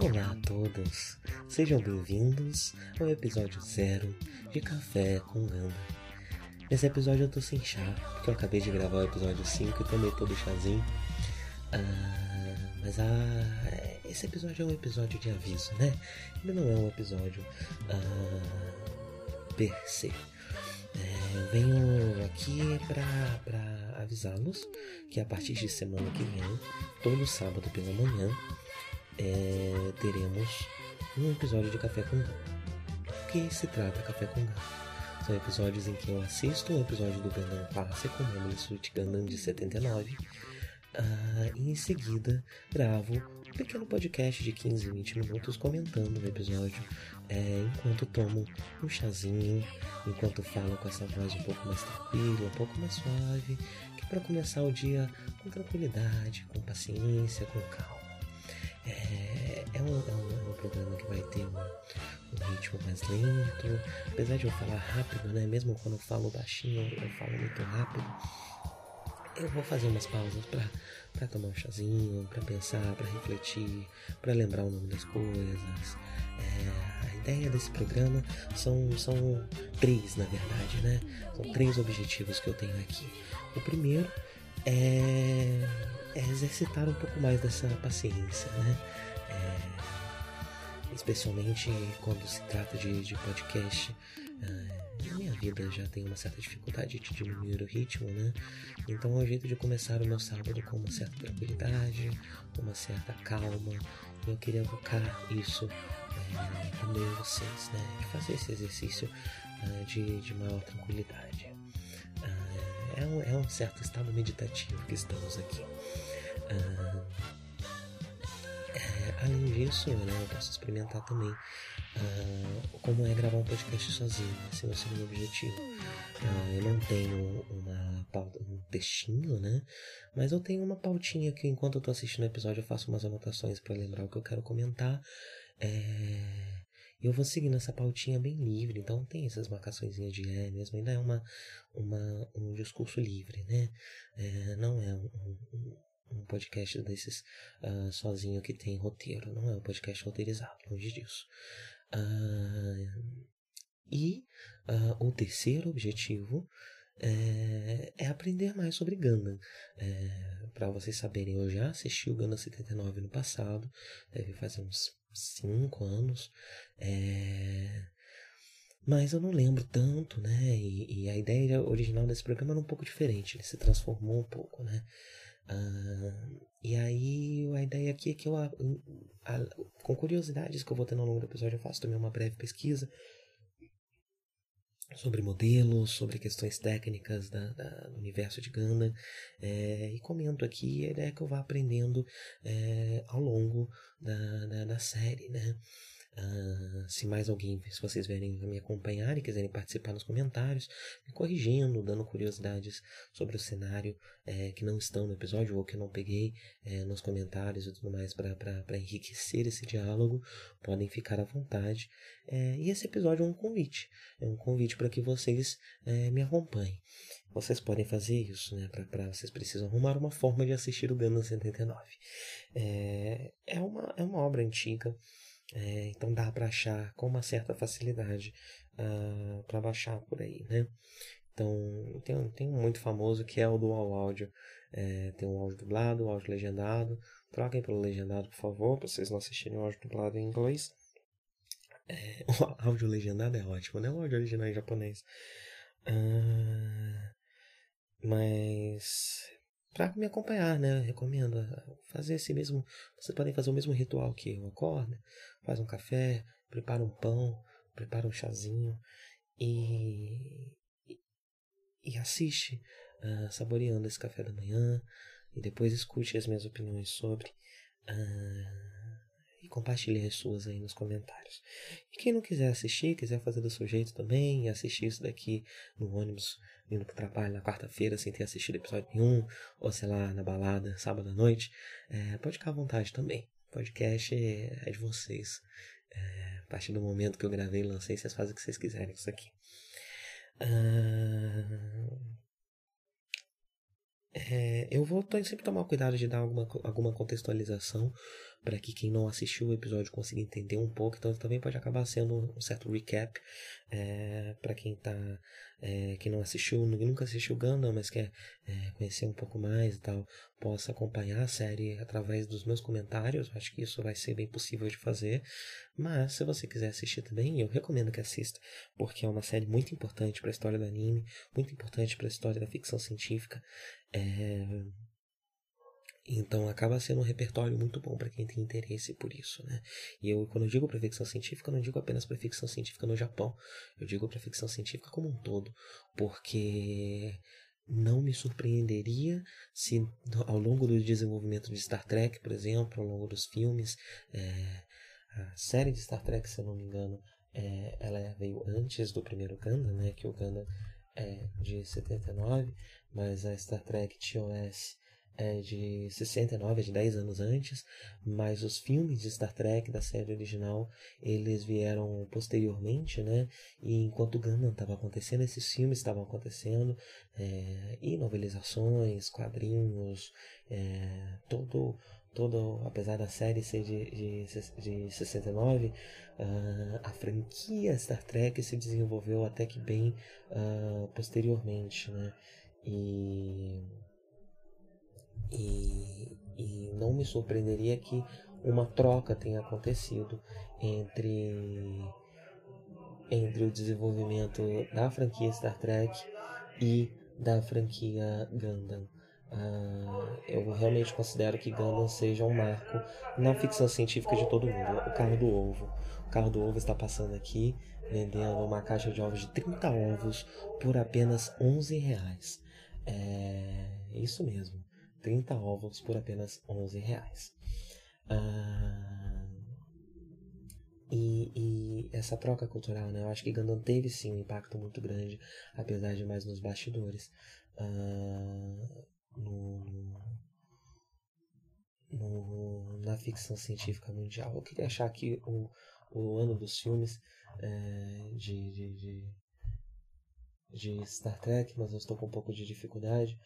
Olá a todos, sejam bem-vindos ao episódio zero de Café com Ganda. Nesse episódio eu tô sem chá, porque eu acabei de gravar o episódio 5 e tomei todo o chazinho. Ah, mas ah, esse episódio é um episódio de aviso, né? Ele não é um episódio ah, per se. É, eu venho aqui para avisá-los que a partir de semana que vem, todo sábado pela manhã, é, teremos um episódio de Café com Gão. O que se trata Café com Gão? São episódios em que eu assisto um episódio do Gundam clássico, Memory Suit Gundam de 79, uh, e em seguida gravo um pequeno podcast de 15, 20 minutos comentando o episódio é, enquanto tomo um chazinho, enquanto falo com essa voz um pouco mais tranquila, um pouco mais suave, que é para começar o dia com tranquilidade, com paciência, com calma. É, é, um, é, um, é um programa que vai ter um, ritmo mais lento, apesar de eu falar rápido, né? Mesmo quando eu falo baixinho, eu falo muito rápido. Eu vou fazer umas pausas para tomar um chazinho, para pensar, para refletir, para lembrar o nome das coisas. É, a ideia desse programa são, são três, na verdade, né? São três objetivos que eu tenho aqui. O primeiro é, é exercitar um pouco mais dessa paciência, né? É, especialmente quando se trata de, de podcast. É, minha vida já tem uma certa dificuldade de diminuir o ritmo, né? Então é o jeito de começar o meu sábado com uma certa tranquilidade, uma certa calma. E eu queria evocar isso é, de vocês, né? De fazer esse exercício uh, de, de maior tranquilidade. É, um, é um certo estado meditativo que estamos aqui. Uh, é, além disso, né, eu posso experimentar também uh, como é gravar um podcast sozinho. Esse é o segundo objetivo. Uh, eu não tenho uma pauta, um textinho, né? Mas eu tenho uma pautinha que enquanto eu tô assistindo o episódio eu faço umas anotações para lembrar o que eu quero comentar. É... Eu vou seguindo essa pautinha bem livre, então tem essas marcações de é mesmo, ainda é uma, uma, um discurso livre, né? É, não é um, um podcast desses uh, sozinho que tem roteiro. Não é um podcast roteirizado, longe disso. Uh, e uh, o terceiro objetivo é, é, aprender mais sobre Gundam. É, Para vocês saberem, eu já assisti o Gundam 79 no passado, deve fazer uns 5 anos. É, mas eu não lembro tanto, né? E, e, a ideia original desse programa era um pouco diferente, ele se transformou um pouco, né? Uh, e aí a ideia aqui é que eu, a, a, com curiosidades que eu vou ter ao longo do episódio, eu faço também uma breve pesquisa sobre modelos, sobre questões técnicas da, da, do universo de Gundam é, e comento aqui a ideia que eu vá aprendendo é, ao longo da, da, da série, né? Uh, se mais alguém, se vocês verem me acompanhar e quiserem participar nos comentários, me corrigindo, dando curiosidades sobre o cenário é, que não estão no episódio ou que eu não peguei é, nos comentários e tudo mais para enriquecer esse diálogo, podem ficar à vontade. É, e esse episódio é um convite, é um convite para que vocês me acompanhem. Vocês podem fazer isso, né? Para vocês precisam arrumar uma forma de assistir o Gundam 79. É, é, uma, é uma obra antiga. É, então dá para achar com uma certa facilidade uh, ah, para baixar por aí, né? Então tem, tem um muito famoso que é o dual áudio. É, tem um áudio dublado, um áudio legendado. Troquem pelo legendado, por favor, para vocês não assistirem o áudio dublado em inglês. É, o áudio legendado é ótimo, né? O áudio original em japonês. Uh, mas para me acompanhar, né? Eu recomendo fazer esse mesmo. Vocês podem fazer o mesmo ritual que eu. Acorda, faz um café, prepara um pão, prepara um chazinho e, e, e assiste, uh, saboreando esse café da manhã e depois escute as minhas opiniões sobre. Uh, e compartilhe as suas aí nos comentários. E quem não quiser assistir, quiser fazer do seu jeito também, e assistir isso daqui no ônibus, indo pro trabalho na quarta-feira sem ter assistido episódio nenhum, ou sei lá, na balada, sábado à noite, é, pode ficar à vontade também. Podcast é, de vocês. É, a partir do momento que eu gravei e lancei, vocês fazem o que vocês quiserem com isso aqui. Ah, é, eu vou sempre tomar cuidado de dar alguma, alguma contextualização para que quem não assistiu o episódio consiga entender um pouco. Então também pode acabar sendo um certo recap é, para quem tá é, não assistiu, nunca assistiu Gundam, mas quer é, conhecer um pouco mais e tal, possa acompanhar a série através dos meus comentários. Acho que isso vai ser bem possível de fazer. Mas se você quiser assistir também, eu recomendo que assista, porque é uma série muito importante para a história do anime, muito importante para a história da ficção científica. É, então acaba sendo um repertório muito bom para quem tem interesse por isso, né? E eu, quando eu digo para ficção científica, eu não digo apenas para ficção científica no Japão, eu digo para ficção científica como um todo, porque não me surpreenderia se ao longo do desenvolvimento de Star Trek, por exemplo, ao longo dos filmes, é, a série de Star Trek, se eu não me engano, é, ela veio antes do primeiro Gundam, né? Que o Gundam é de 79, mas a Star Trek TOS é de 69, é de 10 anos antes, mas os filmes de Star Trek da série original, eles vieram posteriormente, né? E enquanto Gundam estava acontecendo, esses filmes estavam acontecendo, é, e novelizações, quadrinhos, é, todo todo, apesar da série ser de, de, de 69, uh, ah, a franquia Star Trek se desenvolveu até que bem uh, posteriormente, né? E e, e não me surpreenderia que uma troca tenha acontecido entre entre o desenvolvimento da franquia Star Trek e da franquia Gundam. Uh, eu realmente considero que Gundam seja um marco na ficção científica de todo mundo. O carro do ovo. O carro do ovo está passando aqui, vendendo uma caixa de ovos de 30 ovos por apenas 11 reais. É isso mesmo. 30 ovos por apenas 11 reais. Ah, e, e, essa troca cultural, né? Eu acho que Gundam teve sim um impacto muito grande, apesar de mais nos bastidores. Ah, no, no, na ficção científica mundial. Eu queria achar aqui o, o ano dos filmes é, de, de, de, de Star Trek, mas eu estou com um pouco de dificuldade.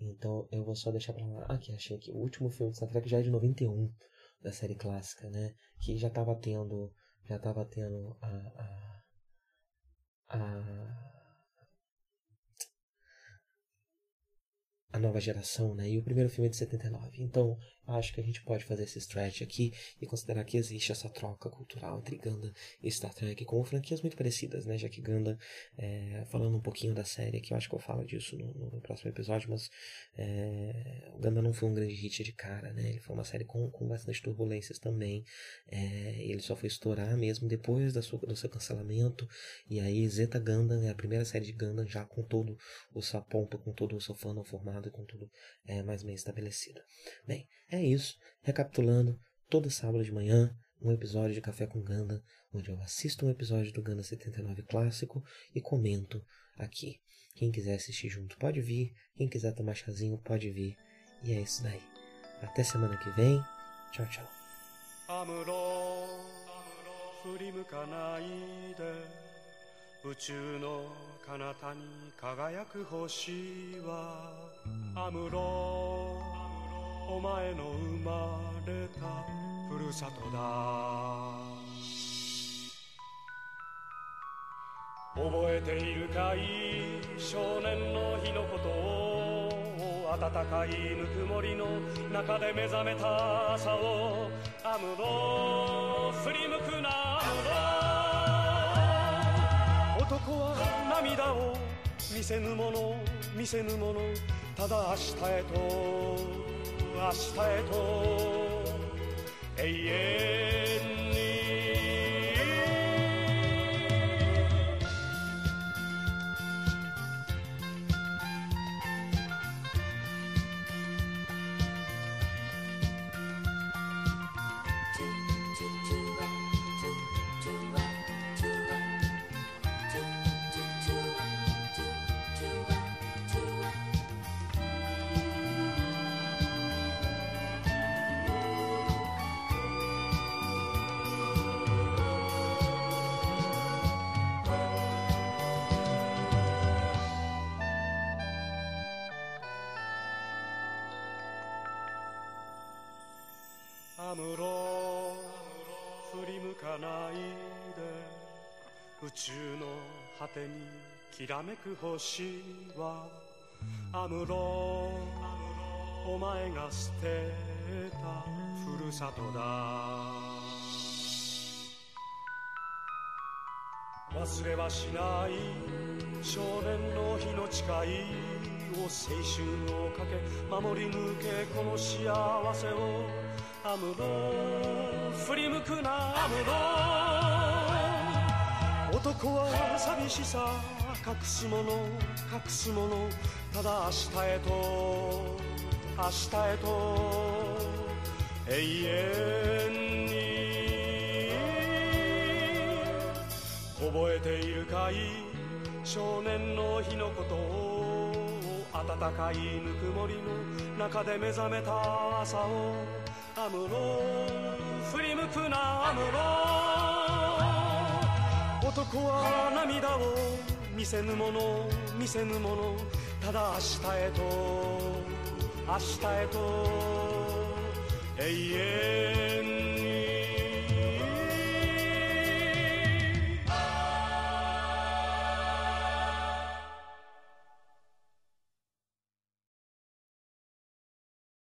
Então eu vou só deixar pra lá. Aqui, achei aqui. O último filme de Star Trek já é de 91, da série clássica, né? Que já tava tendo. Já tava tendo a. a, a a nova geração, né? E o primeiro filme é de 79. Então, acho que a gente pode fazer esse stretch aqui e considerar que existe essa troca cultural entre Gundam e Star Trek com franquias muito parecidas, né? Já que Gundam, é, falando um pouquinho da série, que eu acho que eu falo disso no, no próximo episódio, mas é, o Gundam não foi um grande hit de cara, né? Ele foi uma série com, com bastante turbulências também. É, ele só foi estourar mesmo depois da sua, do seu cancelamento. E aí, Zeta Gundam é a primeira série de Gundam já com todo o sua pompa, com todo o seu fandom formado e com tudo é, mais bem estabelecido. Bem, é isso. Recapitulando, todo sábado de manhã, um episódio de Café com Ganda, onde eu assisto um episódio do Ganda 79 clássico e comento aqui. Quem quiser assistir junto pode vir, quem quiser tomar chazinho pode vir. E é isso daí. Até semana que vem. Tchau, tchau. 宇宙の彼方に輝く星はアムロ お前の生まれたふるさとだ。覚えているかい少年の日のことを暖かいぬくもりの中で目覚めた朝をアムロ振り向くな男は涙を見せぬもの見せぬもの。ただ明日へと aspeto. たむ振り向かないで。宇宙の果てにきらめく星は。アムロお前が捨てた。ふるさとだ。忘れはしない。少年の日の誓いを青春をかけ。守り抜けこの幸せを。アムロ振り向くなアムロ男は寂しさ隠すもの隠すものただ明日へと明日へと永遠に。覚えているかい少年の日のことを暖かいぬくもりの中で目覚めた朝をアムロ振り向くなアムロ。男は涙を見せぬもの見せぬもの。ただ明日へと明日へと永遠